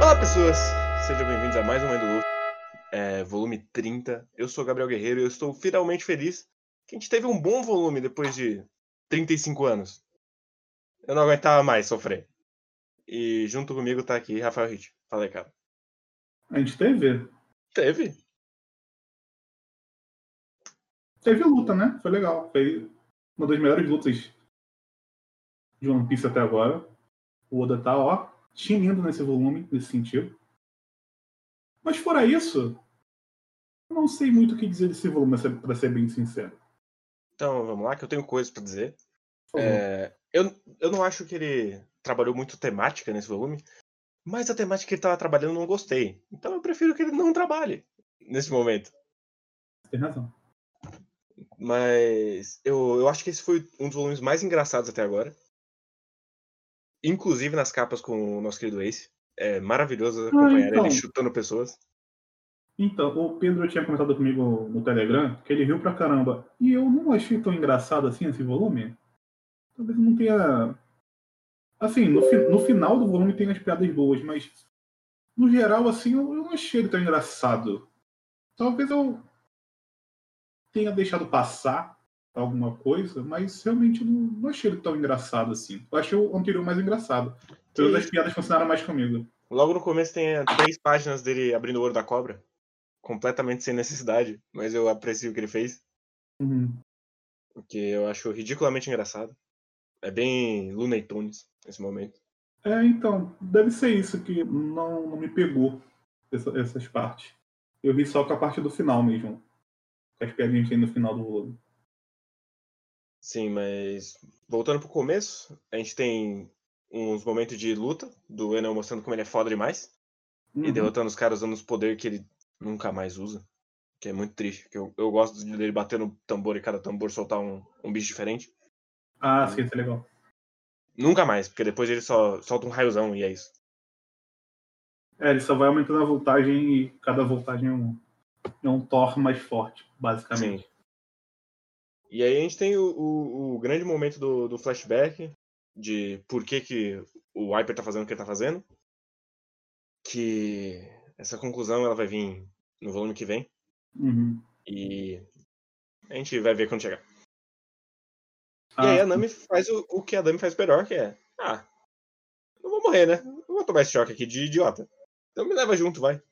Olá, pessoas! Sejam bem-vindos a mais um Endo Luto, é, volume 30. Eu sou o Gabriel Guerreiro e eu estou finalmente feliz que a gente teve um bom volume depois de 35 anos. Eu não aguentava mais sofrer. E junto comigo tá aqui Rafael Ritt. Fala aí, cara. A gente teve? Teve? Teve luta, né? Foi legal. Foi uma das melhores lutas de One Piece até agora. O Oda tá, ó, tinindo nesse volume, nesse sentido. Mas fora isso, eu não sei muito o que dizer desse volume, pra ser bem sincero. Então, vamos lá, que eu tenho coisas para dizer. É, eu, eu não acho que ele trabalhou muito temática nesse volume, mas a temática que ele estava trabalhando eu não gostei. Então eu prefiro que ele não trabalhe nesse momento. Tem razão. Mas eu, eu acho que esse foi um dos volumes mais engraçados até agora. Inclusive nas capas com o nosso querido Ace. É maravilhoso ah, acompanhar ah, então. ele chutando pessoas. Então, o Pedro tinha comentado comigo no Telegram que ele riu pra caramba. E eu não achei tão engraçado assim esse volume. Talvez não tenha. Assim, no, fi... no final do volume tem as piadas boas, mas no geral, assim, eu, eu não achei ele tão engraçado. Talvez eu tenha deixado passar alguma coisa, mas realmente não, não achei ele tão engraçado assim. Eu achei o anterior mais engraçado. Todas as piadas funcionaram mais comigo. Logo no começo tem três páginas dele abrindo o olho da cobra completamente sem necessidade, mas eu aprecio o que ele fez. Uhum. Porque eu acho ridiculamente engraçado. É bem Looney Tunes nesse momento. É, então, deve ser isso que não, não me pegou, essa, essas partes. Eu vi só com a parte do final mesmo. Com as piadinhas que tem no final do volume. Sim, mas voltando pro começo, a gente tem uns momentos de luta do Enel mostrando como ele é foda demais. Uhum. E derrotando os caras usando os poderes que ele nunca mais usa. Que é muito triste. Que eu, eu gosto dele bater no tambor e cada tambor soltar um, um bicho diferente. Ah, sim, é legal. Nunca mais, porque depois ele só solta um raiozão e é isso. É, ele só vai aumentando a voltagem e cada voltagem é um, é um Thor mais forte, basicamente. Sim. E aí a gente tem o, o, o, grande momento do, do flashback de por que, que o Hyper tá fazendo o que ele tá fazendo. Que essa conclusão ela vai vir no volume que vem. Uhum. E a gente vai ver quando chegar. Ah, e aí a Nami faz o, o que a Nami faz melhor, que é. Ah, não vou morrer, né? Não vou tomar esse choque aqui de idiota. Então me leva junto, vai.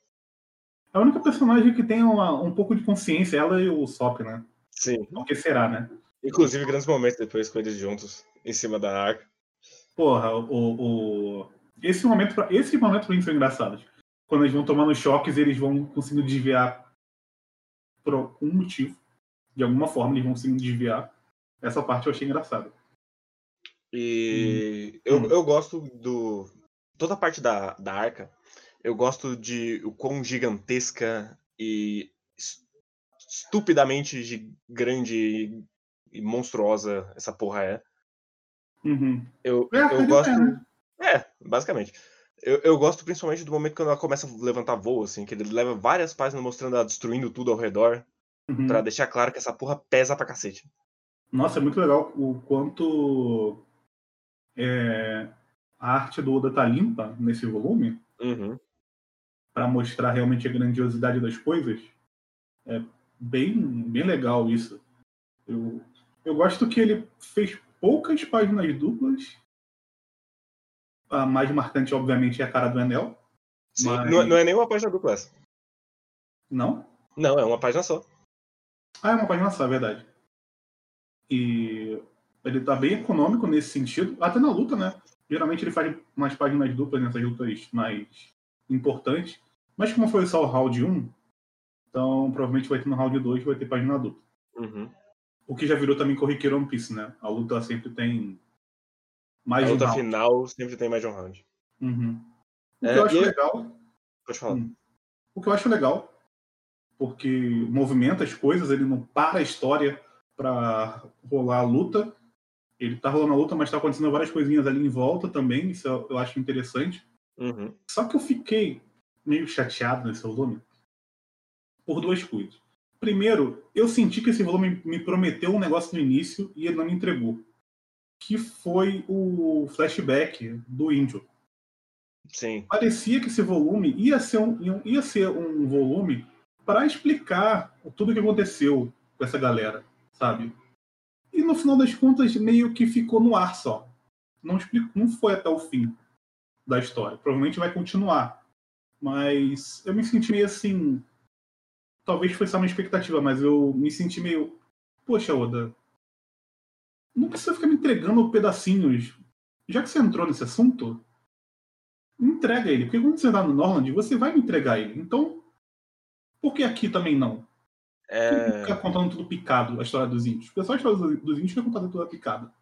A única personagem que tem uma, um pouco de consciência, ela e o Sop, né? Sim. O que será, né? Inclusive grandes momentos depois com eles juntos, em cima da arca. Porra, o, o... Esse momento, esse momento pra mim foi engraçado quando eles vão tomando choques, eles vão conseguindo desviar por algum motivo. De alguma forma, eles vão conseguindo desviar. Essa parte eu achei engraçada. E hum. eu, hum. eu gosto do. Toda a parte da, da arca, eu gosto de o quão gigantesca e estupidamente grande e monstruosa essa porra é. Uhum. Eu, é, eu gosto. É, é, basicamente. Eu, eu gosto principalmente do momento quando ela começa a levantar voo, assim, que ele leva várias páginas mostrando ela destruindo tudo ao redor. Uhum. para deixar claro que essa porra pesa pra cacete. Nossa, é muito legal o quanto é, a arte do Oda tá limpa nesse volume. Uhum. para mostrar realmente a grandiosidade das coisas. É bem, bem legal isso. Eu, eu gosto que ele fez poucas páginas duplas a mais marcante, obviamente, é a cara do Enel. Sim, mas... não, não, é nem uma página dupla essa. Não? Não, é uma página só. Ah, é uma página só, é verdade. E ele tá bem econômico nesse sentido, até na luta, né? Geralmente ele faz umas páginas duplas nessas lutas mais importantes. Mas como foi só o round 1, então provavelmente vai ter no round 2 vai ter página dupla. Uhum. O que já virou também corriqueiro One Piece, né? A luta sempre tem mais a luta um final sempre tem mais de um round. Uhum. O que é, eu acho legal. Pode falar. Hum. O que eu acho legal, porque movimenta as coisas, ele não para a história para rolar a luta. Ele tá rolando a luta, mas tá acontecendo várias coisinhas ali em volta também, isso eu acho interessante. Uhum. Só que eu fiquei meio chateado nesse volume por duas coisas. Primeiro, eu senti que esse volume me prometeu um negócio no início e ele não me entregou que foi o flashback do índio. Sim. Parecia que esse volume ia ser um, ia ser um volume para explicar tudo o que aconteceu com essa galera, sabe? E no final das contas, meio que ficou no ar só. Não, explico, não foi até o fim da história. Provavelmente vai continuar. Mas eu me senti meio assim. Talvez foi só uma expectativa, mas eu me senti meio. Poxa, Oda. Não precisa ficar me entregando pedacinhos. Já que você entrou nesse assunto, entrega ele. Porque quando você está no Norland, você vai me entregar ele. Então, por que aqui também não? É... Fica contando tudo picado a história dos índios. Porque só a história dos índios fica contando tudo picada.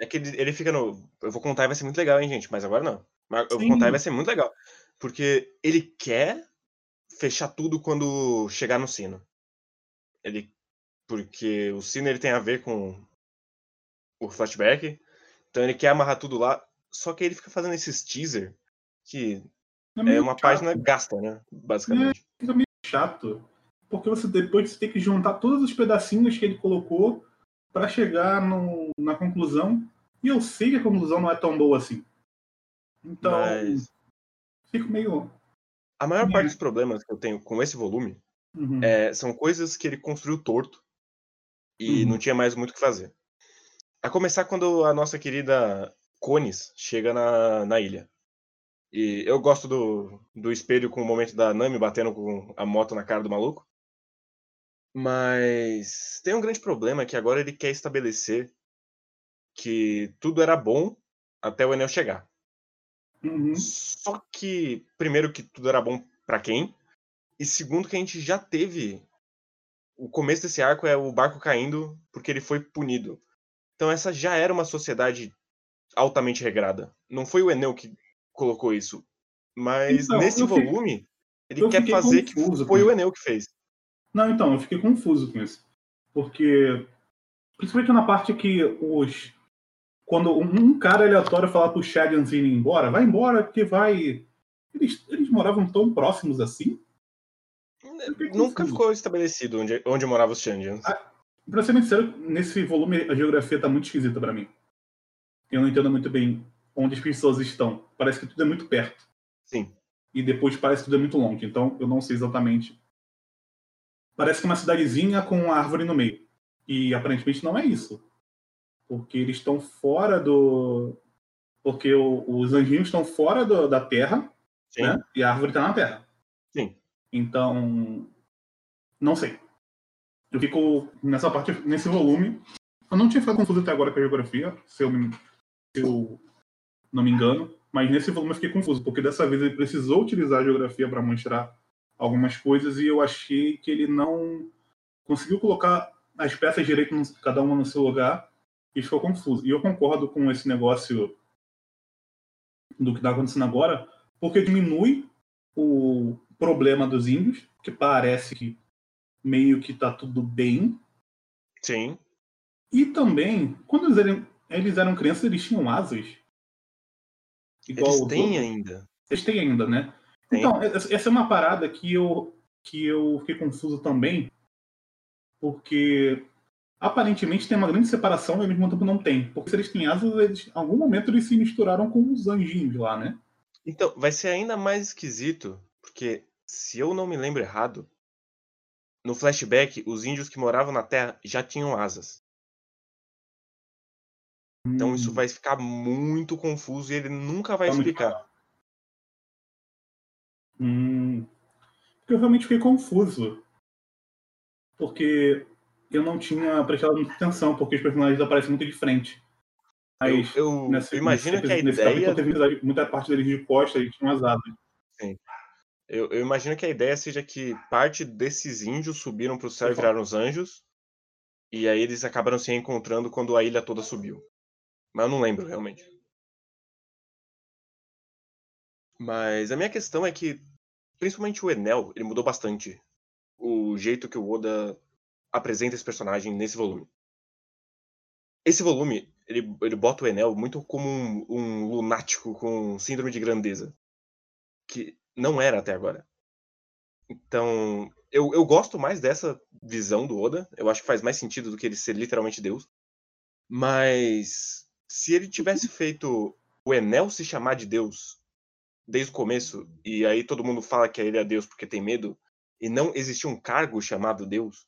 É que ele, fica no. Eu vou contar e vai ser muito legal, hein, gente? Mas agora não. Mas eu vou contar e vai ser muito legal. Porque ele quer fechar tudo quando chegar no sino. Ele. Porque o sino ele tem a ver com o flashback. Então ele quer amarrar tudo lá. Só que ele fica fazendo esses teaser que é meio uma chato. página gasta, né? Basicamente. Fica meio chato. Porque você depois você tem que juntar todos os pedacinhos que ele colocou para chegar no- na conclusão. E eu sei que a conclusão não é tão boa assim. Então, Mas fico meio. A maior Sim. parte dos problemas que eu tenho com esse volume Uhum. é, são coisas que ele construiu torto e Uhum. não tinha mais muito o que fazer. A começar quando a nossa querida Cones chega na, na ilha. E eu gosto do, do espelho com o momento da Nami batendo com a moto na cara do maluco. Mas tem um grande problema que agora ele quer estabelecer que tudo era bom até o Enel chegar. Uhum. Só que, primeiro, que tudo era bom pra quem? E segundo, que a gente já teve. O começo desse arco é o barco caindo porque ele foi punido. Então, essa já era uma sociedade altamente regrada. Não foi o Enel que colocou isso. Mas Então, nesse eu fiquei- volume, ele eu quer fazer que foi o. Enel que fez. Não, então, eu fiquei confuso com isso. Porque, principalmente na parte que os. Quando um cara aleatório falar pro Shadens ir embora, vai embora porque vai. Eles, eles moravam tão próximos assim? Nunca ficou estabelecido onde, onde moravam os Shandians. Pra ser sincero, nesse volume a geografia tá muito esquisita pra mim. Eu não entendo muito bem onde as pessoas estão. Parece que tudo é muito perto. Sim. E depois parece que tudo é muito longe. Então eu não sei exatamente. Parece que é uma cidadezinha com uma árvore no meio. E aparentemente não é isso. Porque eles estão fora do. Porque o- os anjinhos estão fora do- da Terra, Sim. né? E a árvore está na Terra. Sim. Então. Não sei. Eu fico nessa parte, nesse volume. Eu não tinha ficado confuso até agora com a geografia, se eu, me- se eu não me engano. Mas nesse volume eu fiquei confuso, porque dessa vez ele precisou utilizar a geografia para mostrar algumas coisas e eu achei que ele não conseguiu colocar as peças direito, cada uma no seu lugar, e ficou confuso. E eu concordo com esse negócio do que está acontecendo agora, porque diminui o problema dos índios, que parece que meio que tá tudo bem. Sim. E também, quando eles eram, eles eram crianças, eles tinham asas. Eles os têm ainda. Eles têm ainda, né? Tem. Então, essa essa é uma parada que eu, que eu fiquei confuso também, porque aparentemente tem uma grande separação e ao mesmo tempo não tem. Porque se eles têm asas, eles, em algum momento eles se misturaram com os anjinhos lá, né? Então, vai ser ainda mais esquisito, porque se eu não me lembro errado, no flashback, os índios que moravam na Terra já tinham asas. Então isso Hum, vai ficar muito confuso e ele nunca vai Tá muito explicar. Hum, eu realmente fiquei confuso. Porque eu não tinha prestado muita atenção, porque os personagens aparecem muito de frente. Eu, Mas eu nesse, imagino nesse, que a nesse ideia. capítulo teve muita parte deles de costa e tinham as asas. Eu, eu imagino que a ideia seja que parte desses índios subiram pro céu e Eu falo. viraram os anjos. E aí eles acabaram se encontrando quando a ilha toda subiu. Mas eu não lembro realmente. Mas a minha questão é que, principalmente o Enel, ele mudou bastante o jeito que o Oda apresenta esse personagem nesse volume. Esse volume, ele, ele bota o Enel muito como um, um lunático com síndrome de grandeza. Que não era até agora. Então, eu, eu gosto mais dessa visão do Oda. Eu acho que faz mais sentido do que ele ser literalmente Deus. Mas se ele tivesse feito o Enel se chamar de Deus desde o começo, e aí todo mundo fala que ele é Deus porque tem medo, e não existia um cargo chamado Deus,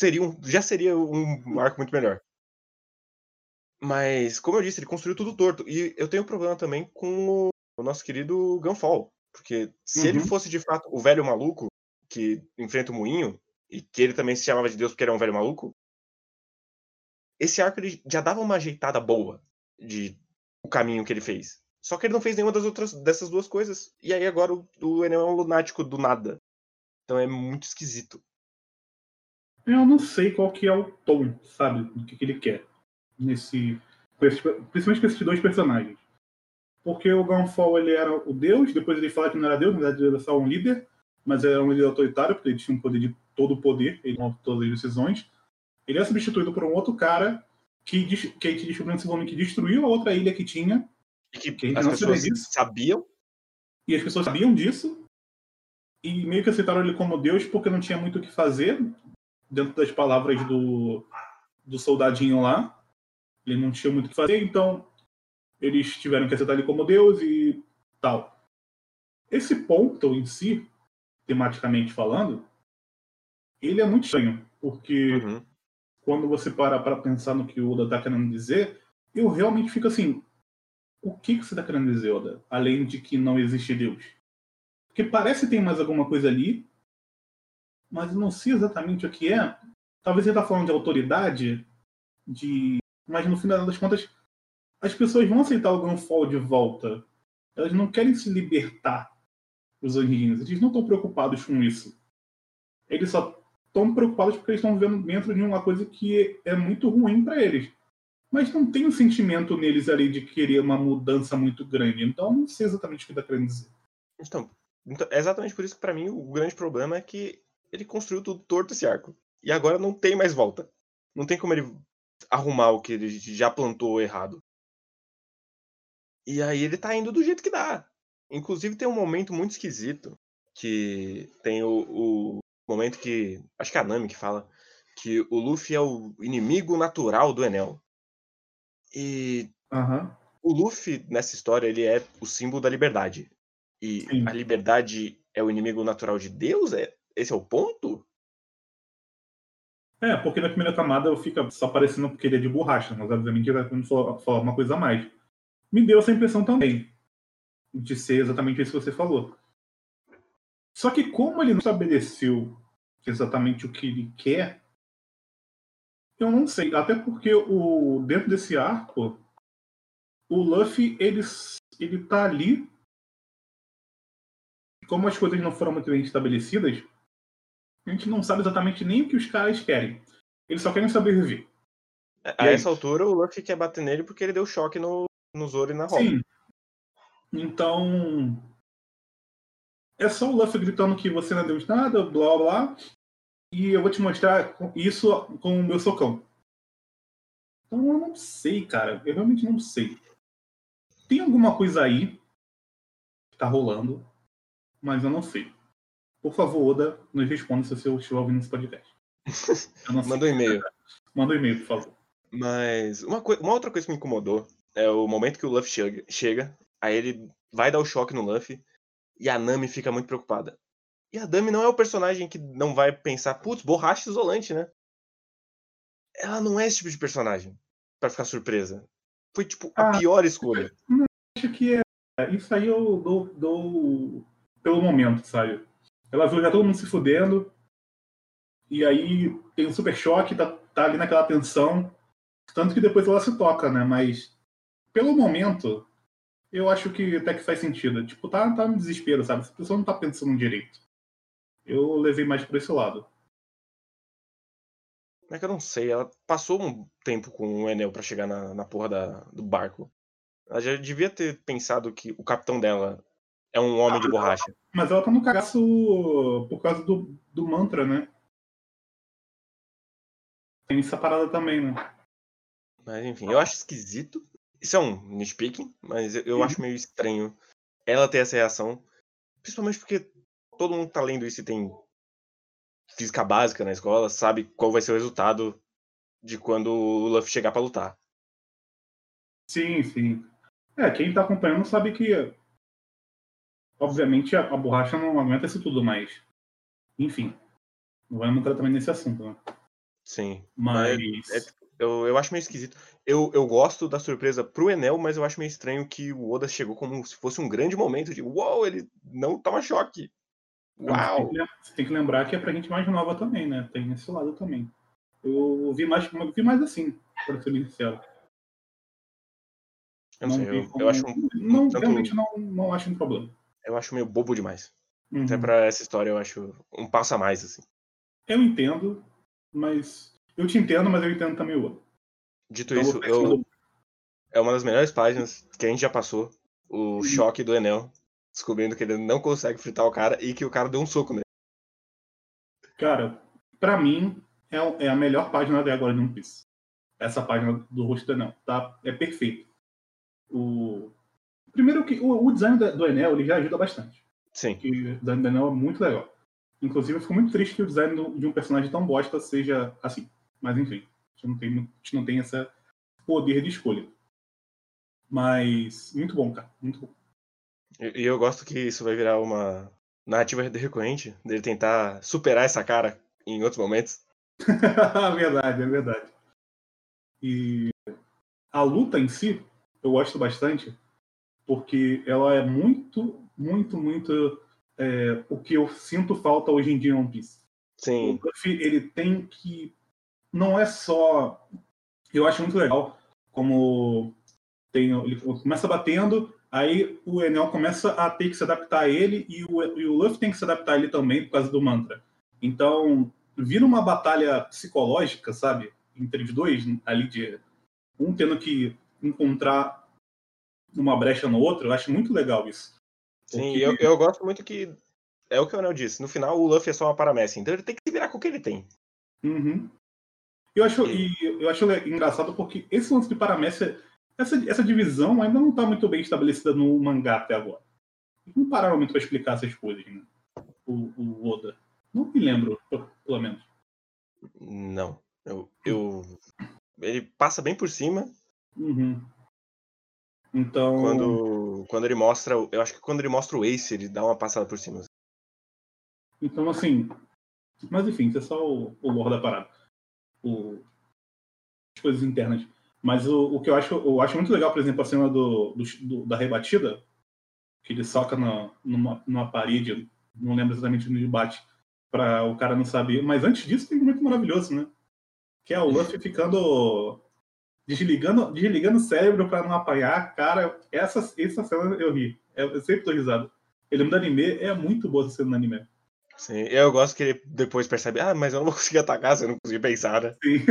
seria um, já seria um arco muito melhor. Mas, como eu disse, ele construiu tudo torto. E eu tenho um problema também com o, o nosso querido Gunfall. Porque se uhum. ele fosse de fato o velho maluco que enfrenta o moinho, e que ele também se chamava de Deus porque era um velho maluco, esse arco ele já dava uma ajeitada boa de o caminho que ele fez. Só que ele não fez nenhuma das outras dessas duas coisas. E aí agora o, o Enel é um lunático do nada. Então é muito esquisito. Eu não sei qual que é o tom, sabe, do que, que ele quer nesse, principalmente com esses dois personagens. Porque o Gunfall ele era o deus, depois ele fala que não era deus, na verdade ele era só um líder, mas era um líder autoritário, porque ele tinha um poder de todo o poder, ele tomava todas as decisões. Ele é substituído por um outro cara que, que a gente descobriu nesse volume que destruiu a outra ilha que tinha. Que, que as pessoas sabiam. E as pessoas sabiam disso. E meio que aceitaram ele como Deus porque não tinha muito o que fazer, dentro das palavras do, do soldadinho lá. Ele não tinha muito o que fazer, então eles tiveram que aceitar ele como Deus e tal. Esse ponto em si, tematicamente falando, ele é muito estranho, porque uhum. quando você para para pensar no que o Oda está querendo dizer, eu realmente fico assim: o que, que você está querendo dizer, Oda? Além de que não existe Deus. Porque parece que tem mais alguma coisa ali, mas não sei exatamente o que é. Talvez ele está falando de autoridade, de. Mas no final das contas, as pessoas vão aceitar o Gunfall de volta. Elas não querem se libertar dos anjinhos. Eles não estão preocupados com isso. Eles só estão preocupados porque eles estão vivendo dentro de uma coisa que é muito ruim para eles. Mas não tem um sentimento neles ali de querer uma mudança muito grande. Então, não sei exatamente o que está querendo dizer. Então, então, é exatamente por isso que para mim o grande problema é que ele construiu tudo torto esse arco. E agora não tem mais volta. Não tem como ele arrumar o que ele já plantou errado. E aí ele tá indo do jeito que dá. Inclusive tem um momento muito esquisito que tem o, o momento que. Acho que é a Nami que fala que o Luffy é o inimigo natural do Enel. E uhum. o Luffy, nessa história, ele é o símbolo da liberdade. E Sim. a liberdade é o inimigo natural de Deus? É, esse é o ponto? É, porque na primeira camada fica só parecendo porque ele é de borracha, mas obviamente ele vai falar uma coisa a mais. Me deu essa impressão também, de ser exatamente isso que você falou. Só que como ele não estabeleceu exatamente o que ele quer, eu não sei. Até porque o dentro desse arco, o Luffy ele, ele tá ali. Como as coisas não foram muito bem estabelecidas, a gente não sabe exatamente nem o que os caras querem. Eles só querem sobreviver. A, essa altura, o Luffy quer bater nele porque ele deu choque no, no Zoro e na Robin. Sim. Então. É só o Luffy gritando que você não deu de nada, blá blá. E eu vou te mostrar isso com o meu socão. Então eu não sei, cara. Eu realmente não sei. Tem alguma coisa aí que tá rolando, mas eu não sei. Por favor, Oda, nos responda se você estiver ouvindo esse podcast. Manda um e-mail. Manda um e-mail, por favor. Mas uma, uma, outra coisa que me incomodou é o momento que o Luffy chega, chega, aí ele vai dar o choque no Luffy e a Nami fica muito preocupada. E a Nami não é o personagem que não vai pensar, putz, borracha isolante, né? Ela não é esse tipo de personagem para ficar surpresa. Foi, tipo, a ah, pior escolha. Acho que é. Isso aí eu dou, dou pelo momento, sabe? Ela viu já todo mundo se fudendo. E aí tem um super choque, tá, tá ali naquela tensão. Tanto que depois ela se toca, né? Mas pelo momento, eu acho que até que faz sentido. Tipo, tá, tá no desespero, sabe? A pessoa não tá pensando direito. Eu levei mais por esse lado. É que eu não sei, ela passou um tempo com o Enel para chegar na, na porra da, do barco. Ela já devia ter pensado que o capitão dela é um homem ah, de borracha. Mas ela tá no cagaço por causa do, do mantra, né? Tem essa parada também, né? Mas enfim, eu acho esquisito isso é um nitpicking, mas eu, eu uhum. acho meio estranho ela ter essa reação. Principalmente porque todo mundo tá lendo isso e tem física básica na escola, sabe qual vai ser o resultado de quando o Luffy chegar para lutar. Sim, sim. É, quem tá acompanhando sabe que. Obviamente a, a borracha não aguenta isso tudo, mas. Enfim. Não vamos entrar também nesse assunto, né? Sim. Mas. É- eu, eu acho meio esquisito. Eu, eu gosto da surpresa pro Enel, mas eu acho meio estranho que o Oda chegou como se fosse um grande momento de uau, ele não toma choque. Você Uau! tem, que, você tem que lembrar que é pra gente mais nova também, né? Tem esse lado também. Eu vi mais, eu vi mais assim, pra ser sincero. Eu não sei, vi eu, como- eu acho, um- não, tanto- realmente não, não acho um problema. Eu acho meio bobo demais. Uhum. Até pra essa história eu acho um passo a mais, assim. Eu entendo, mas. Eu te entendo, mas eu entendo também o outro. Dito Então, isso, eu, do- é uma das melhores páginas que a gente já passou. Uhum. O choque do Enel, descobrindo que ele não consegue fritar o cara e que o cara deu um soco nele. Cara, pra mim, é, é a melhor página até agora de One Piece. Essa página do rosto do Enel, tá? É perfeito. O... Primeiro que o, o design do Enel, ele já ajuda bastante. Sim, que o design do Enel é muito legal. Inclusive, eu fico muito triste que o design do- de um personagem tão bosta seja assim. Mas enfim, a gente não tem, a gente não tem esse poder de escolha. Mas muito bom, cara. Muito bom. e, e eu gosto que isso vai virar uma narrativa recorrente dele tentar superar essa cara em outros momentos. verdade, é verdade. E a luta em si, eu gosto bastante, porque ela é muito, muito, muito é, o que eu sinto falta hoje em dia em One Piece. Sim, O Luffy, ele tem que. Não é só. Eu acho muito legal como tem, ele começa batendo, aí o Enel começa a ter que se adaptar a ele e o, e o Luffy tem que se adaptar a ele também por causa do mantra. Então, vira uma batalha psicológica, sabe? Entre os dois, ali de um tendo que encontrar uma brecha no outro, eu acho muito legal isso. sim. Porque- Eu, eu gosto muito que. É o que o Anel disse. No final, o Luffy é só uma paramécia. Então ele tem que se virar com o que ele tem. Uhum. Eu acho, E- eu acho engraçado porque esse lance de paramécia, essa, essa divisão ainda não está muito bem estabelecida no mangá até agora. Não pararam muito para explicar essas coisas, né? O, o Oda. Não me lembro, pelo menos. Não. Eu, eu... Ele passa bem por cima Uhum. Então. quando, quando ele mostra. Eu acho que quando ele mostra o Ace, ele dá uma passada por cima. Então, assim. Mas enfim, isso é só o, o lore da parada. O, as coisas internas. Mas o, o que eu acho, eu acho muito legal, por exemplo, a cena do, do- do- da rebatida, que ele soca na, numa, numa parede, não lembro exatamente onde ele bate, para o cara não saber. Mas antes disso tem um momento maravilhoso, né? Que é o Luffy ficando. Desligando, desligando o cérebro para não apanhar. Cara, essa, essa cena eu ri. Eu, eu sempre tô risado. Ele no anime é muito boa essa cena no anime. Sim, eu gosto que ele depois percebe, ah, mas eu não vou conseguir atacar se eu não conseguir pensar, né? Sim,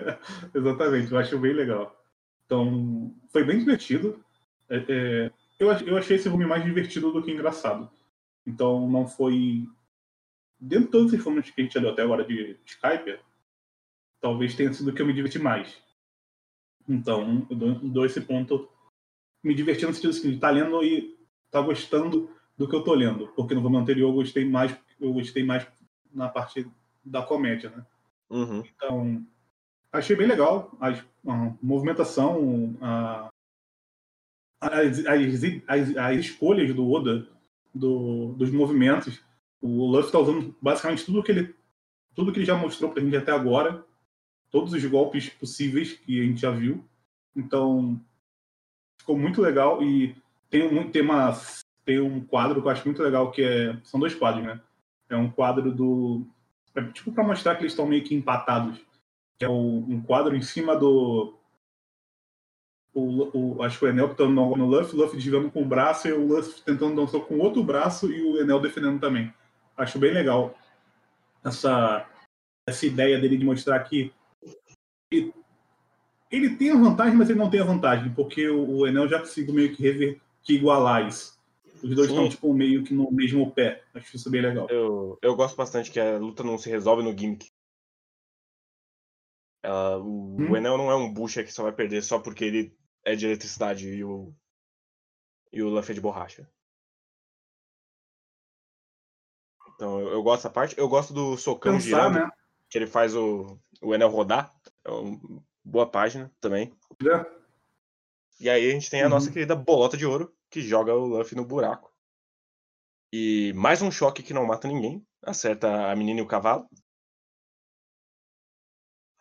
exatamente, eu acho bem legal. Então, foi bem divertido. É, é, eu, eu achei esse volume mais divertido do que engraçado. Então, não foi. Dentro de todos esses volumes que a gente leu até agora de Skype, talvez tenha sido o que eu me diverti mais. Então, eu dou, dou esse ponto. Me diverti no sentido assim, de estar lendo e estar gostando do que eu tô lendo. Porque no volume anterior eu gostei mais, eu gostei mais na parte da comédia, né? Uhum. Então, achei bem legal a, a movimentação, a- as, as, as, as escolhas do Oda, do- dos movimentos. O Luffy está usando basicamente tudo que ele tudo que ele já mostrou pra gente até agora, todos os golpes possíveis que a gente já viu. Então, ficou muito legal e tem um, tem uma, tem um quadro que eu acho muito legal que é são dois quadros, né? É um quadro do é tipo para mostrar que eles estão meio que empatados. Que é um quadro em cima do. O, o- acho que o Enel tentando no, no Luffy, o Luffy desviando com o braço e o Luffy tentando soco com outro braço e o Enel defendendo também. Acho bem legal essa, essa ideia dele de mostrar que ele, ele tem a vantagem, mas ele não tem a vantagem, porque o, o Enel já conseguiu meio que, rever, que igualar isso. Os dois estão tipo, meio que no mesmo pé. Acho isso bem legal. Eu, eu gosto bastante que a luta não se resolve no gimmick. Ela- o, Hum. o Enel não é um bucha que só vai perder só porque ele é de eletricidade e o, e o Luffy é de borracha. Então eu, eu gosto dessa parte. Eu gosto do socão Cansar, girando, né? que ele faz o, o Enel rodar. É uma boa página também. Já. E aí a gente tem a Uhum. nossa querida bolota de ouro, que joga o Luffy no buraco. E mais um choque que não mata ninguém. Acerta a menina e o cavalo.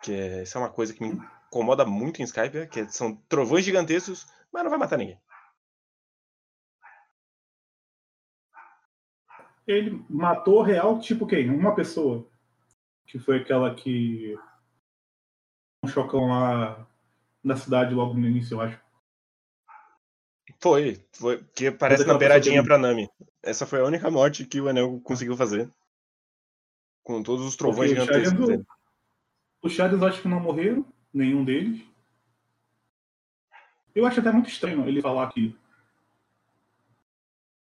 Que é, isso é uma coisa que me incomoda muito em Skype, é que são trovões gigantescos, mas não vai matar ninguém. Ele matou real, tipo quem? Uma pessoa. Que foi aquela que. Um chocão lá na cidade logo no início, eu acho. Foi, foi, que parece na beiradinha pra Nami. Essa foi a única morte que o Anel conseguiu fazer. Com todos os trovões Porque gigantescos dele. Os eu acho que não morreram, nenhum deles. Eu acho até muito estranho ele falar que.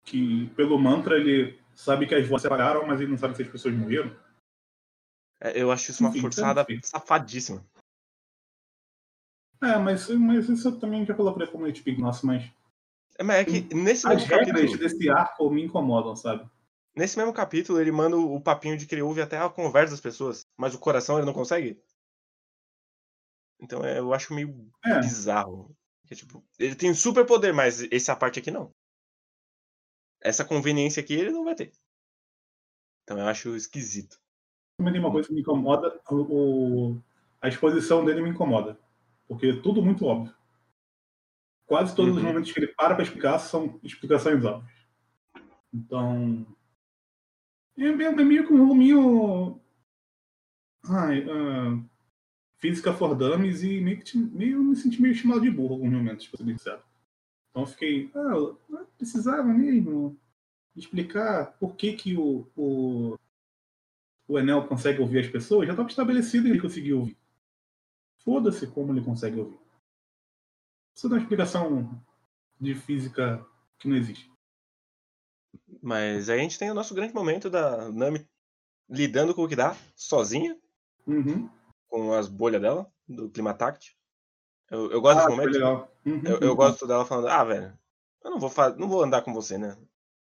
Que pelo mantra ele sabe que as vozes separaram, mas ele não sabe se as pessoas morreram. É, Eu acho isso uma Enfim, forçada safadíssima. É, mas, mas isso eu também já coloquei como nitpick nosso, mas. É, mas é que nesse As mesmo regras capítulo, desse arco me incomodam, sabe? nesse mesmo capítulo, ele manda o papinho de que ele ouve até a conversa das pessoas, mas o coração ele não consegue. Então é, eu acho meio É. bizarro. Que, tipo, ele tem super poder, mas essa parte aqui não. Essa conveniência aqui ele não vai ter. Então eu acho esquisito. Também tem uma coisa que me incomoda, o- a exposição dele me incomoda. Porque é tudo muito óbvio. Quase todos os Uhum. momentos que ele para para explicar são explicações óbvias. Então. É, é- é meio que um voluminho. Ai, ah, física for dummies e meio que meio, me senti meio chamado de burro em alguns momentos, pra ser bem sincero. Então eu fiquei. Ah, precisava mesmo explicar por que, que o, o, o Enel consegue ouvir as pessoas, já estava estabelecido que ele conseguia ouvir. Foda-se como ele consegue ouvir. Isso dá uma explicação de física que não existe. Mas aí a gente tem o nosso grande momento da Nami lidando com o que dá, sozinha, Uhum. com as bolhas dela, do Climatact. Eu, eu gosto Ah, desse momento. legal. Uhum, Eu, eu uhum. gosto dela falando, ah, velho, eu não vou, fa- não vou andar com você, né?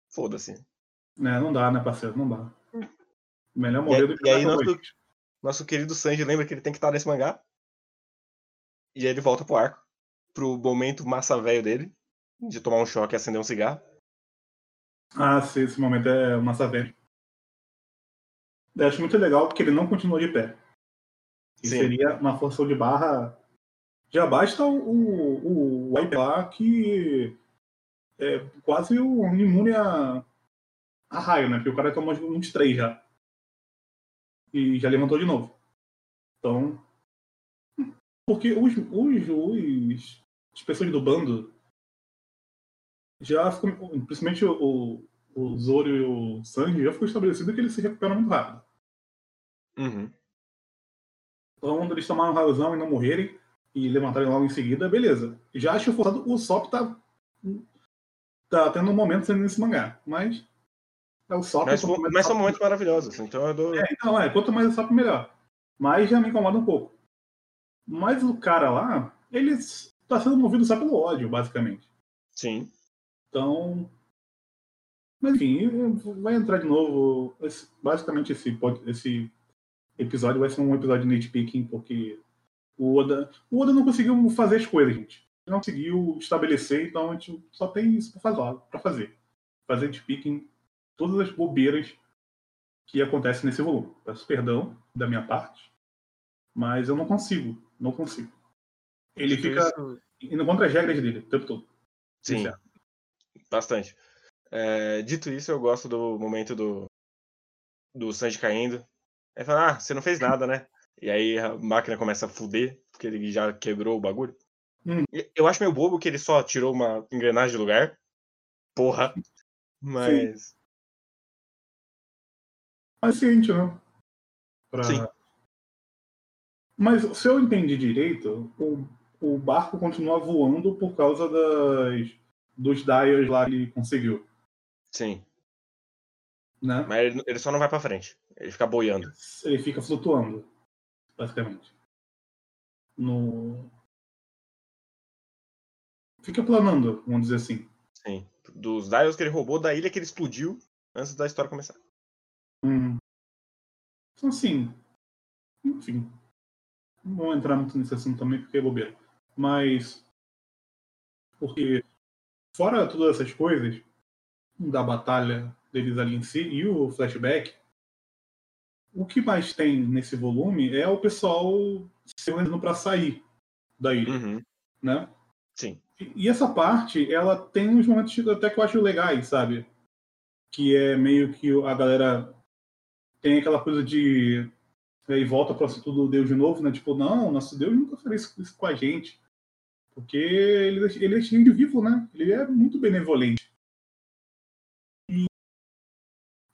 Foda-se. É, não dá, né, parceiro? Não dá. Melhor E morrer aí- do que e aí nosso-. Nosso querido Sanji lembra que ele tem que estar nesse mangá. E aí ele volta pro arco. Pro momento massa velho dele. De tomar um choque e acender um cigarro. Ah, sim, esse momento é massa velho. Eu acho muito legal porque ele não continuou de pé. E Sim. seria uma força de barra. Já basta o, o, o wipe lá que é quase o imune a, a raio, né? Porque o cara tomou uns três já. E já levantou de novo. Então. Porque os, os, os as pessoas do bando já ficou, principalmente o, o, Zoro e o Sanji, já ficou estabelecido que eles se recuperam muito rápido. Uhum. Então, quando eles tomaram raiozão e não morrerem e levantarem logo em seguida, beleza. Já acho forçado, o Sop tá, tá tendo um momento sendo nesse mangá, mas é o Sop. Mas, mais mas são momentos maravilhosos. Então eu dou. É, então, é, quanto mais o Sop, melhor. Mas já me incomoda um pouco. Mas o cara lá, ele tá sendo movido só pelo ódio, basicamente. Sim. Então. Mas enfim, vai entrar de novo. esse- basicamente, esse, esse episódio vai ser um episódio de nitpicking, porque o Oda, o Oda não conseguiu fazer as coisas, gente. Ele não conseguiu estabelecer, então a gente só tem isso pra fazer. Pra fazer. fazer nitpicking todas as bobeiras que acontecem nesse volume. Peço perdão da minha parte, mas eu não consigo. Não consigo. Ele fica isso- indo contra as regras dele o tempo todo. Sim. Certo. Bastante. É, dito isso, eu gosto do momento do, do Sanji caindo. Aí fala, ah, você não fez nada, né? E aí a máquina começa a fuder, porque ele já quebrou o bagulho. Hum. Eu acho meio bobo que ele só tirou uma engrenagem do lugar. Porra. Mas. paciente, né? Pra- Sim. Mas se eu entendi direito, o, o barco continua voando por causa das, dos dials lá que ele conseguiu, Sim. né? Mas ele, ele só não vai pra frente. Ele fica boiando. Ele fica flutuando, basicamente. No... Fica planando, vamos dizer assim. Sim. Dos dials que ele roubou da ilha que ele explodiu antes da história começar. Hum. Então, assim, enfim. Não vou entrar muito nesse assunto também, porque é bobeira. Mas Porque, fora todas essas coisas, da batalha deles ali em si e o flashback, o que mais tem nesse volume é o pessoal se organizando para sair da ilha, Uhum. né? Sim. E- E essa parte, ela tem uns momentos até que eu acho legais, sabe? Que é meio que a galera tem aquela coisa de aí volta para o assunto do Deus de novo, né? Tipo, não, nosso Deus nunca faria isso, com a gente. Porque ele, ele é cheio de vivo, né? Ele é muito benevolente. E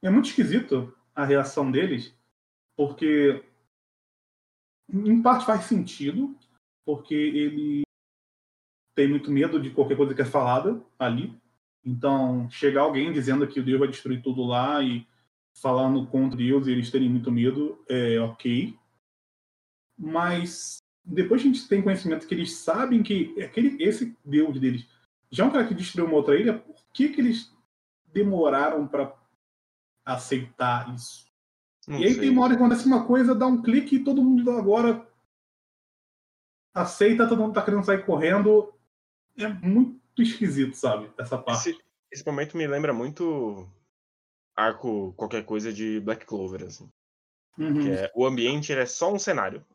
é muito esquisito a reação deles, porque em parte faz sentido, porque ele tem muito medo de qualquer coisa que é falada ali. Então, chegar alguém dizendo que o Deus vai destruir tudo lá e falando contra Deus e eles terem muito medo, é ok. Mas depois que a gente tem conhecimento que eles sabem que aquele, esse Deus deles já é um cara que destruiu uma outra ilha, por que, que eles demoraram para aceitar isso? Não e aí sei. tem uma hora que acontece uma coisa, dá um clique e todo mundo agora aceita, todo mundo tá querendo sair correndo. É muito esquisito, sabe? Essa parte. Esse, esse momento me lembra muito arco qualquer coisa de Black Clover, assim. Uhum. Que é, o ambiente é só um cenário.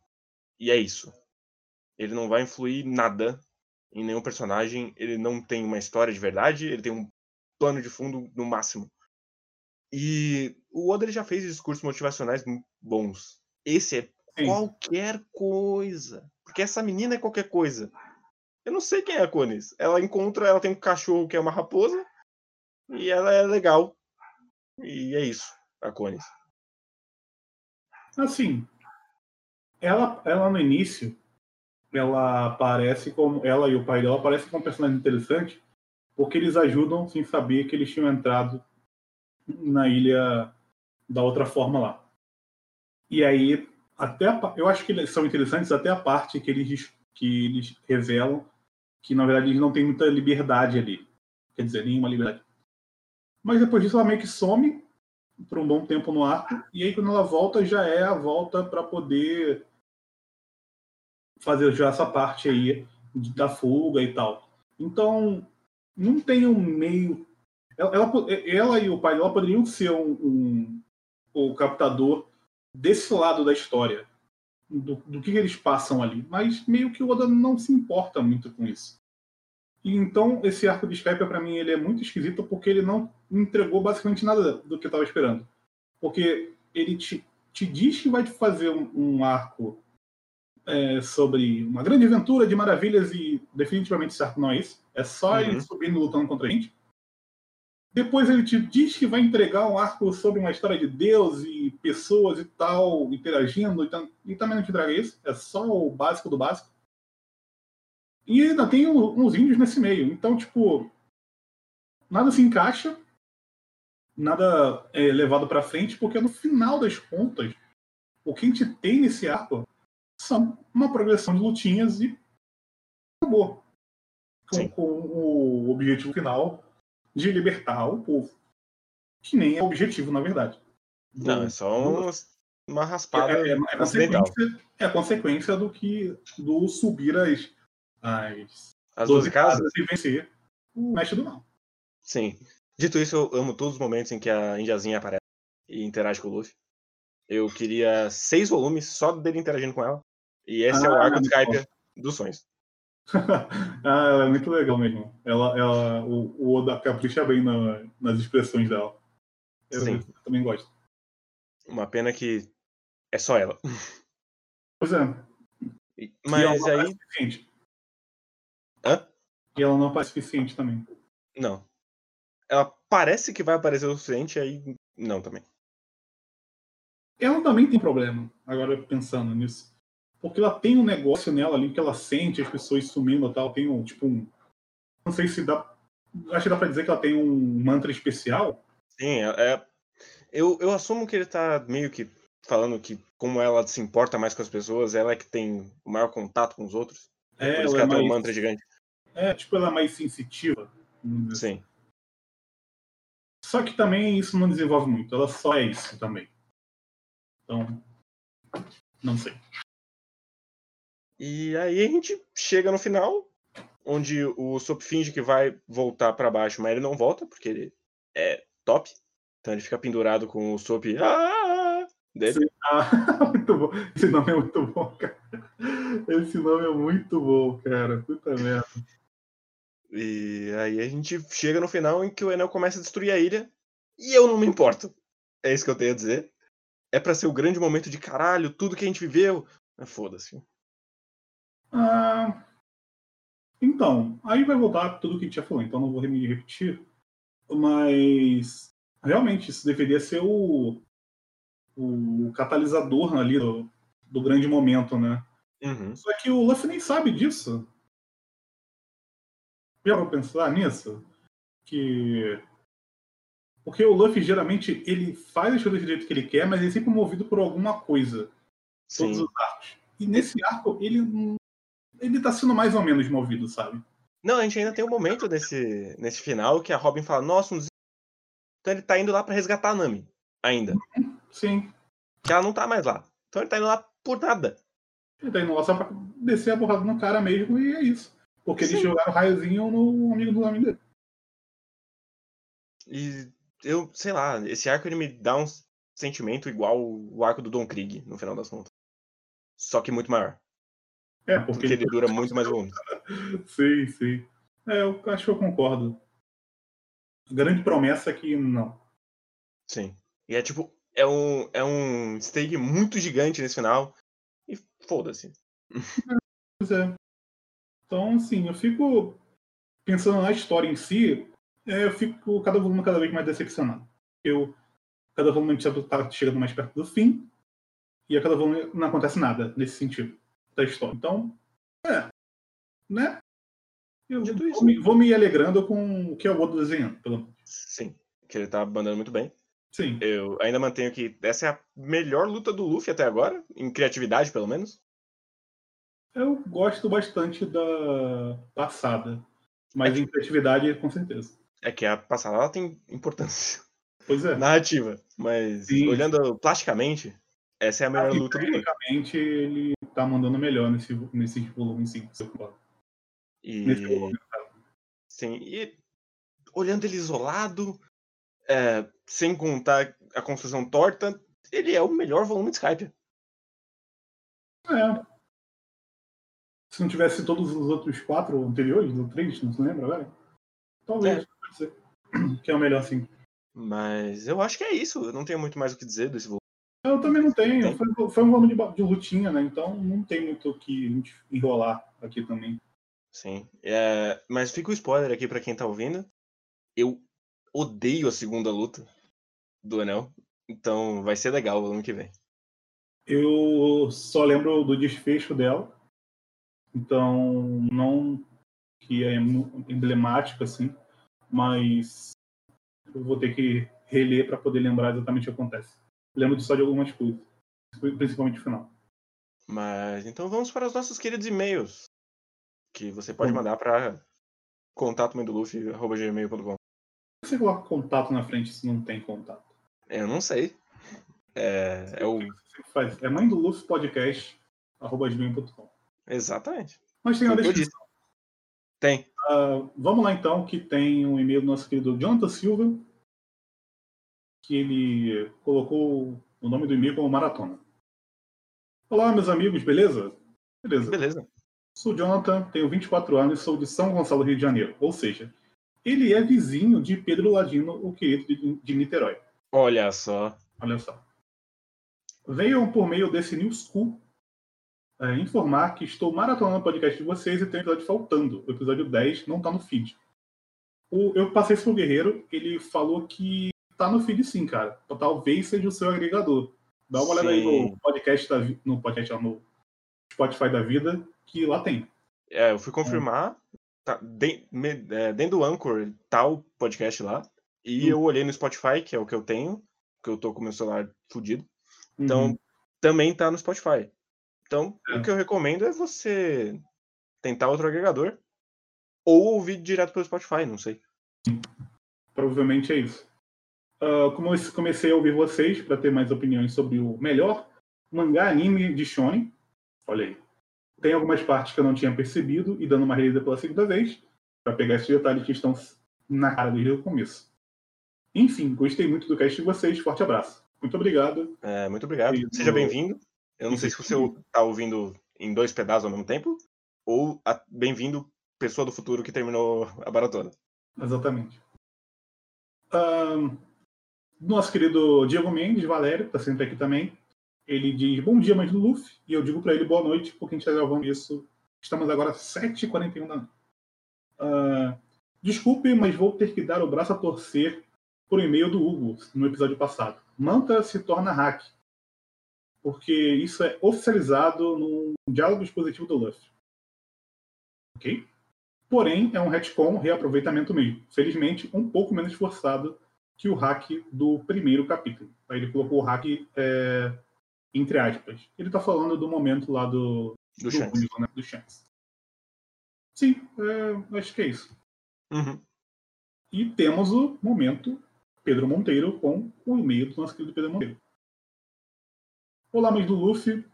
E é isso. Ele não vai influir nada em nenhum personagem. Ele não tem uma história de verdade. Ele tem um plano de fundo no máximo. E o Oda já fez discursos motivacionais bons. Esse é Sim. qualquer coisa. Porque essa menina é qualquer coisa. Eu não sei quem é a Conis. Ela encontra, ela tem um cachorro que é uma raposa. E ela é legal. E é isso, a Conis. Assim, ela, ela no início, ela aparece como. Ela e o pai dela aparecem como um personagem interessante, porque eles ajudam sem saber que eles tinham entrado na ilha da outra forma lá. E aí, até a eu acho que eles são interessantes até a parte que eles, que eles revelam que, na verdade, eles não têm muita liberdade ali. Quer dizer, nenhuma liberdade. Mas depois disso, ela meio que some por um bom tempo no arco, e aí quando ela volta, já é a volta para poder fazer já essa parte aí da fuga e tal. Então, não tem um meio. Ela, ela, ela e o pai dela poderiam ser um, um- o captador desse lado da história, do, do que eles passam ali, mas meio que o Oda não se importa muito com isso. E então, esse arco de Skype, para mim, ele é muito esquisito porque ele não entregou basicamente nada do que eu estava esperando. Porque ele te, te diz que vai te fazer um, um arco é, sobre uma grande aventura de maravilhas e definitivamente esse arco não é isso. É só Uhum. ele subindo e lutando contra a gente. Depois ele te diz que vai entregar um arco sobre uma história de Deus e pessoas e tal, interagindo, e, tam- e também não te entrega isso. É só o básico do básico. E ainda tem uns índios nesse meio. Então, tipo, nada se encaixa, nada é levado pra frente, porque no final das contas, o que a gente tem nesse arco são uma progressão de lutinhas e acabou. Com, com o objetivo final de libertar o povo. Que nem é o objetivo, na verdade. Não, é só um- uma É, raspada é, é, a acidental. consequência, é a consequência do que do subir as, as As 12 12 casas? e vencer o mestre do mal. Sim. Dito isso, eu amo todos os momentos em que a Indiazinha aparece e interage com o Luffy. Eu queria seis volumes só dele interagindo com ela. E esse é o Ah, arco de muito Skype dos sonhos. ah, ela é muito legal mesmo. Ela, ela, o, o Oda capricha bem na- nas expressões dela. Eu, Sim. eu também gosto. Uma pena que é só ela. Pois é. E- e Mas não aí. suficiente. Hã? E ela não aparece suficiente também. Não. Ela parece que vai aparecer o suficiente, aí. Não também. Ela também tem problema, agora pensando nisso. Porque ela tem um negócio nela ali que ela sente as pessoas sumindo e tal. Tem um, tipo um. Não sei se dá. Acho que dá pra dizer que ela tem um mantra especial. Sim, é. é- Eu, eu assumo que ele tá meio que falando que, como ela se importa mais com as pessoas, ela é que tem o maior contato com os outros. É, Por isso que ela é ela tem um mais, mantra gigante. É, tipo, ela é mais sensitiva. dizer assim. Sim. Só que também isso não desenvolve muito. Ela só é isso também. Então. Não sei. E aí a gente chega no final onde o Sop finge que vai voltar pra baixo, mas ele não volta, porque ele é top. Então ele fica pendurado com o Sop ah, dele. Sim. Ah, muito bom. Esse nome é muito bom, cara. Esse nome é muito bom, cara. Puta merda. E aí a gente chega no final em que o Enel começa a destruir a ilha. E eu não me importo. É isso que eu tenho a dizer. É pra ser o grande momento de caralho, tudo que a gente viveu. Ah, Foda-se. Ah, então, aí vai voltar tudo que a gente já falou, então não vou me repetir. Mas realmente isso deveria ser o, o catalisador ali do, do grande momento, né? Uhum. Só que o Luffy nem sabe disso. Já vou pensar nisso? Que. Porque o Luffy geralmente ele faz as coisas do jeito que ele quer, mas ele é sempre movido por alguma coisa. Todos Sim. os arcos. E nesse arco, ele ele tá sendo mais ou menos movido, sabe? Não, a gente ainda tem um momento nesse, nesse final que a Robin fala, nossa, um Então ele tá indo lá pra resgatar a Nami. Ainda. Sim. Que ela não tá mais lá. Então ele tá indo lá por nada. Ele tá indo lá só pra descer a porrada no cara mesmo e é isso. Porque eles jogaram raiozinho no amigo do amigo dele. E eu, sei lá, esse arco ele me dá um sentimento igual o arco do Don Krieg, no final das contas. Só que muito maior. É, porque Porque ele dura muito mais volume. Sim, sim. É, eu acho que eu concordo. Grande promessa que não. Sim. E é tipo, é um, é um stake muito gigante nesse final. E foda-se. Pois é. Então, assim, eu fico pensando na história em si, é, eu fico cada volume cada vez mais decepcionado. Eu, cada volume a gente tá chegando mais perto do fim, e a cada volume não acontece nada nesse sentido da história. Então, é. Né? Eu vou isso. me, vou me alegrando com o que eu vou desenhando, pelo menos. Sim. Que ele tá mandando muito bem. Sim. Eu ainda mantenho que essa é a melhor luta do Luffy até agora, em criatividade, pelo menos. Eu gosto bastante da passada. Mas em criatividade, com certeza. É que a passada ela tem importância Pois é. narrativa, mas Sim. olhando plasticamente, essa é a melhor E, luta do ele tá mandando melhor nesse, nesse volume, sim. se eu concordo. Nesse E volume. sim, e olhando ele isolado, é, sem contar a construção torta, ele é o melhor volume de Skype. É. Se não tivesse todos os outros quatro anteriores, ou três, não se lembra, velho? Talvez, É. pode ser. Que é o melhor, sim. Mas eu acho que é isso. Eu não tenho muito mais o que dizer desse volume. Eu também não tenho. Foi, foi um volume de, de lutinha, né? Então não tem muito o que enrolar aqui também. Sim. É, mas fica o spoiler aqui pra quem tá ouvindo. Eu odeio a segunda luta do Anel. Então vai ser legal o volume que vem. Eu só lembro do desfecho dela. Então, não que é emblemático, assim, mas eu vou ter que reler para poder lembrar exatamente o que acontece. Lembro só de algumas coisas, principalmente o final. Mas então vamos para os nossos queridos e-mails. Que você pode Vamos. mandar para contato.gmail.com. Você coloca contato na frente se não tem contato. Eu não sei. É, é o. É mãe do Luffy podcast, arroba gmail.com. Exatamente. Mas tem eu descrição. Tem. Ah, vamos lá então, que tem um e-mail do nosso querido Jonathan Silva, que ele colocou o nome do e-mail como Maratona. Olá, meus amigos, beleza? Beleza. Beleza. Sou Jonathan, tenho 24 anos e sou de São Gonçalo, Rio de Janeiro. Ou seja, ele é vizinho de Pedro Ladino, o querido de, de Niterói. Olha só. Olha só. Venham por meio desse New School é, informar que estou maratonando o podcast de vocês e tem um episódio faltando. O episódio 10 não tá no feed. O, eu passei isso pro Guerreiro, ele falou que tá no feed sim, cara. Talvez seja o seu agregador. Dá uma olhada aí Sim. no podcast da no podcast, no Spotify da vida, que lá tem. É, eu fui confirmar. Tá, de- me- é, dentro do Anchor tá o podcast lá. E Hum. eu olhei no Spotify, que é o que eu tenho, que eu tô com meu celular fudido. Então, Uhum. também tá no Spotify. Então, É. o que eu recomendo é você tentar outro agregador. Ou ouvir direto pelo Spotify, não sei. Provavelmente é isso. Ah, como eu comecei a ouvir vocês para ter mais opiniões sobre o melhor mangá anime de shonen, olha aí, Tem algumas partes que eu não tinha percebido e dando uma relida pela segunda vez, para pegar esses detalhes que estão na cara desde o começo. Enfim, gostei muito do cast de vocês. Forte abraço. Muito obrigado. É, muito obrigado. Seja bem-vindo. Eu não sei se você está ouvindo em dois pedaços ao mesmo tempo, ou bem-vindo, pessoa do futuro que terminou a maratona. Exatamente. nosso querido Diego Mendes, Valério, está sempre aqui também. Ele diz bom dia, mãe do Luffy, e eu digo para ele boa noite, porque a gente está gravando isso. Estamos agora às 7h41 da noite. Uh, desculpe, mas vou ter que dar o braço a torcer por e-mail do Hugo no episódio passado. Manta se torna hack, porque isso é oficializado no diálogo dispositivo do Luffy. Ok? Porém, é um retcon reaproveitamento mesmo. Felizmente, um pouco menos forçado que o hack do primeiro capítulo. Aí ele colocou o hack é, entre aspas. Ele está falando do momento lá do, do, do Shanks. né? do Shanks. Sim, é, acho que é isso. Uhum. E temos o momento Pedro Monteiro com o e-mail do nosso querido Pedro Monteiro. Olá, mas do Luffy.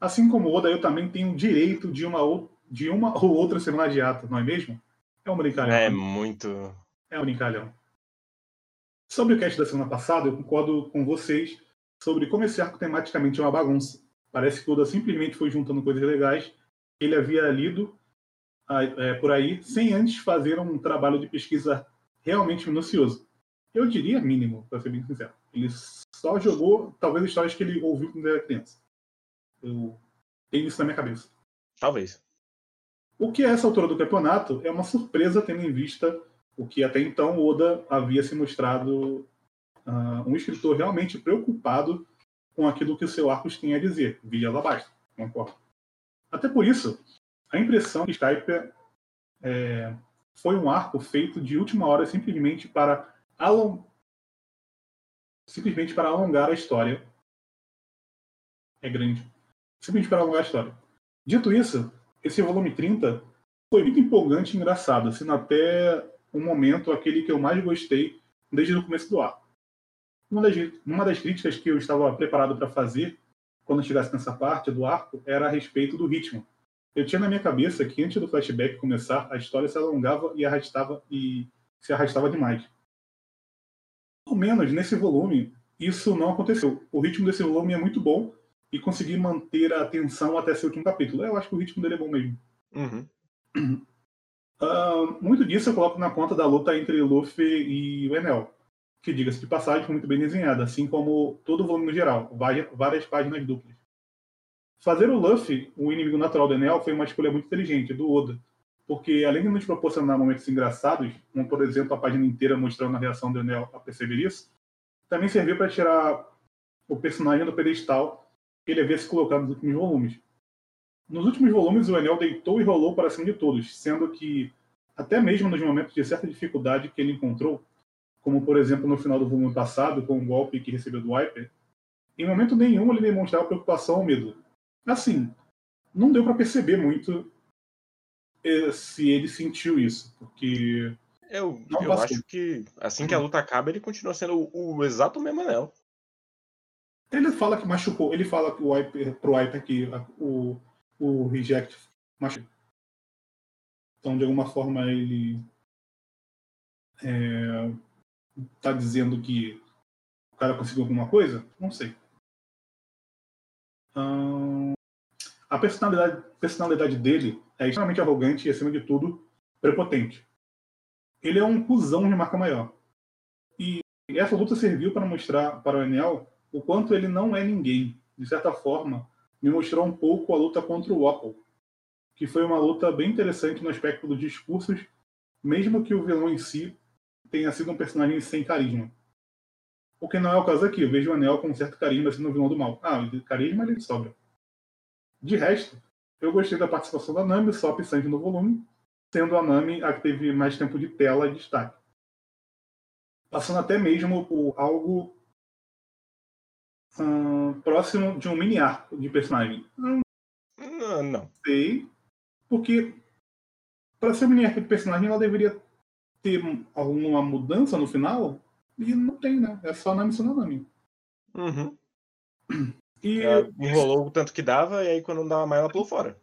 Assim como o Oda, eu também tenho direito de uma, ou, de uma ou outra semana de ata, não é mesmo? É um brincalhão. É muito. É um brincalhão. Sobre o cast da semana passada, eu concordo com vocês sobre como esse arco tematicamente é uma bagunça. Parece que o Oda simplesmente foi juntando coisas legais que ele havia lido é, por aí, sem antes fazer um trabalho de pesquisa realmente minucioso. Eu diria mínimo, para ser bem sincero. Ele só jogou, talvez, histórias que ele ouviu quando era criança. Eu tenho isso na minha cabeça. Talvez. O que é essa altura do campeonato é uma surpresa, tendo em vista o que até então Oda havia se mostrado uh, um escritor realmente preocupado com aquilo que o seu Arcos tinha a dizer, via abaixo, concordo. Até por isso, a impressão de Skype é, foi um arco feito de última hora simplesmente para along... simplesmente para alongar a história. É grande. Simplesmente para alongar a história. Dito isso, esse volume 30 foi muito empolgante e engraçado, sendo até um momento aquele que eu mais gostei desde o começo do arco. Uma das, uma das críticas que eu estava preparado para fazer quando chegasse nessa parte do arco era a respeito do ritmo. Eu tinha na minha cabeça que antes do flashback começar, a história se alongava e arrastava e se arrastava demais. Pelo menos nesse volume, isso não aconteceu. O ritmo desse volume é muito bom e consegui manter a atenção até seu último capítulo. Eu acho que o ritmo dele é bom mesmo. Uhum. Uh, muito disso eu coloco na conta da luta entre Luffy e o Enel, que, diga-se de passagem, foi muito bem desenhada, assim como todo o volume no geral, várias, várias páginas duplas. Fazer o Luffy o inimigo natural do Enel foi uma escolha muito inteligente, do Oda, porque além de nos proporcionar momentos engraçados, como por exemplo a página inteira mostrando a reação do Enel a perceber isso, também serviu para tirar o personagem do pedestal que ele havia se colocado nos últimos volumes. Nos últimos volumes, o Enel deitou e rolou para cima de todos, sendo que, até mesmo nos momentos de certa dificuldade que ele encontrou, como por exemplo no final do volume passado, com o golpe que recebeu do Wiper, em momento nenhum ele demonstrava preocupação ou medo. Assim, não deu para perceber muito se ele sentiu isso, porque. Eu, eu acho que assim que a luta acaba, ele continua sendo o, o exato mesmo anel. Ele fala que machucou, ele fala que o Wiper, pro Wiper que o, o reject machucou. Então, de alguma forma, ele é, tá dizendo que o cara conseguiu alguma coisa? Não sei. Hum, a personalidade, personalidade dele é extremamente arrogante e, acima de tudo, prepotente. Ele é um cuzão de marca maior. E essa luta serviu para mostrar para o Enel o quanto ele não é ninguém. De certa forma, me mostrou um pouco a luta contra o Wapple, que foi uma luta bem interessante no aspecto dos discursos, mesmo que o vilão em si tenha sido um personagem sem carisma. O que não é o caso aqui. Eu vejo o Anel com um certo carisma sendo o vilão do mal. Ah, carisma ele sobra. De resto, eu gostei da participação da Nami, só Sanji no volume, sendo a Nami a que teve mais tempo de tela e destaque. Passando até mesmo por algo hum, próximo de um mini arco de personagem. Hum, não, não. Sei, porque para ser um mini arco de personagem ela deveria ter alguma mudança no final, e não tem, né? É só Nami sendo Nami. Uhum. E ela enrolou o tanto que dava, e aí quando não dava mais, ela pulou fora.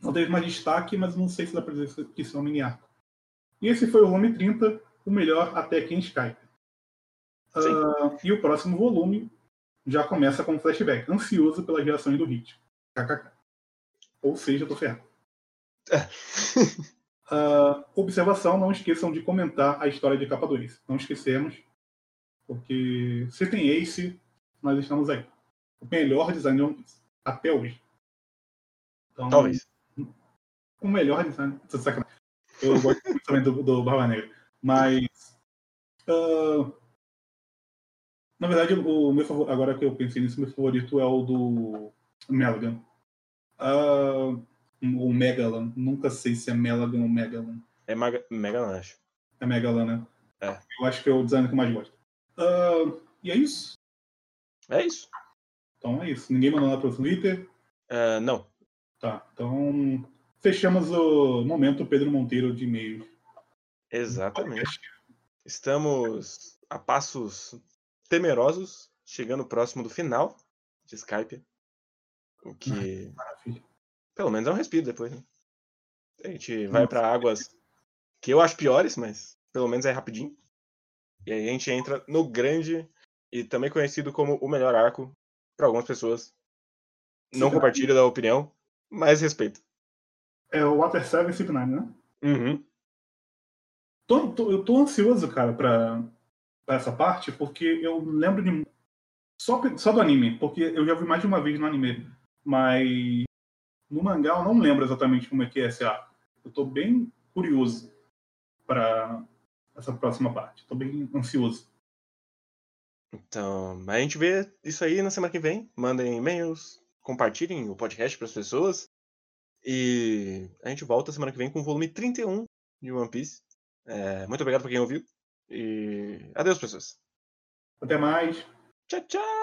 não teve mais destaque, mas não sei se dá pra dizer que isso é um mini arco. E esse foi o volume 30, o melhor até aqui em Skype. Uh, e o próximo volume já começa com um flashback, ansioso pelas reações do Hit. KKK. Ou seja, tô ferrado. uh, observação, não esqueçam de comentar a história de capa 2. Não esquecemos, porque se tem Ace, nós estamos aí. O melhor design de One Piece, até hoje. Então, Talvez. O melhor design. Eu gosto muito também do, do Barba Negra. Mas. Uh, na verdade, o meu favorito, agora que eu pensei nisso, meu favorito é o do Melagan. Uh, o Megalan. Nunca sei se é Melagan ou Megalan. É Megalan, acho. É Megalan, né? É. Eu acho que é o design que eu mais gosto. Uh, e é isso? É isso. Então é isso. Ninguém mandou nada pro Twitter? Uh, não. Tá, então fechamos o momento Pedro Monteiro de e-mails. Exatamente. Estamos a passos temerosos, chegando próximo do final de Skype. O que. Maravilha. Pelo menos é um respiro depois, né? A gente vai para águas que eu acho piores, mas pelo menos é rapidinho. E aí a gente entra no grande e também conhecido como o melhor arco para algumas pessoas. Não compartilho da opinião, mas respeito. É o Water 7 Cip 9, né? Uhum. Tô, tô, eu tô ansioso, cara, pra, pra essa parte, porque eu lembro de. Só, só do anime, porque eu já vi mais de uma vez no anime. Mas no mangá eu não lembro exatamente como é que é esse arco. Eu tô bem curioso para essa próxima parte. Tô bem ansioso. Então, a gente vê isso aí na semana que vem. Mandem e-mails, compartilhem o podcast para as pessoas. E a gente volta semana que vem com o volume 31 de One Piece. É, muito obrigado para quem ouviu. E adeus, pessoas. Até mais. Tchau, tchau.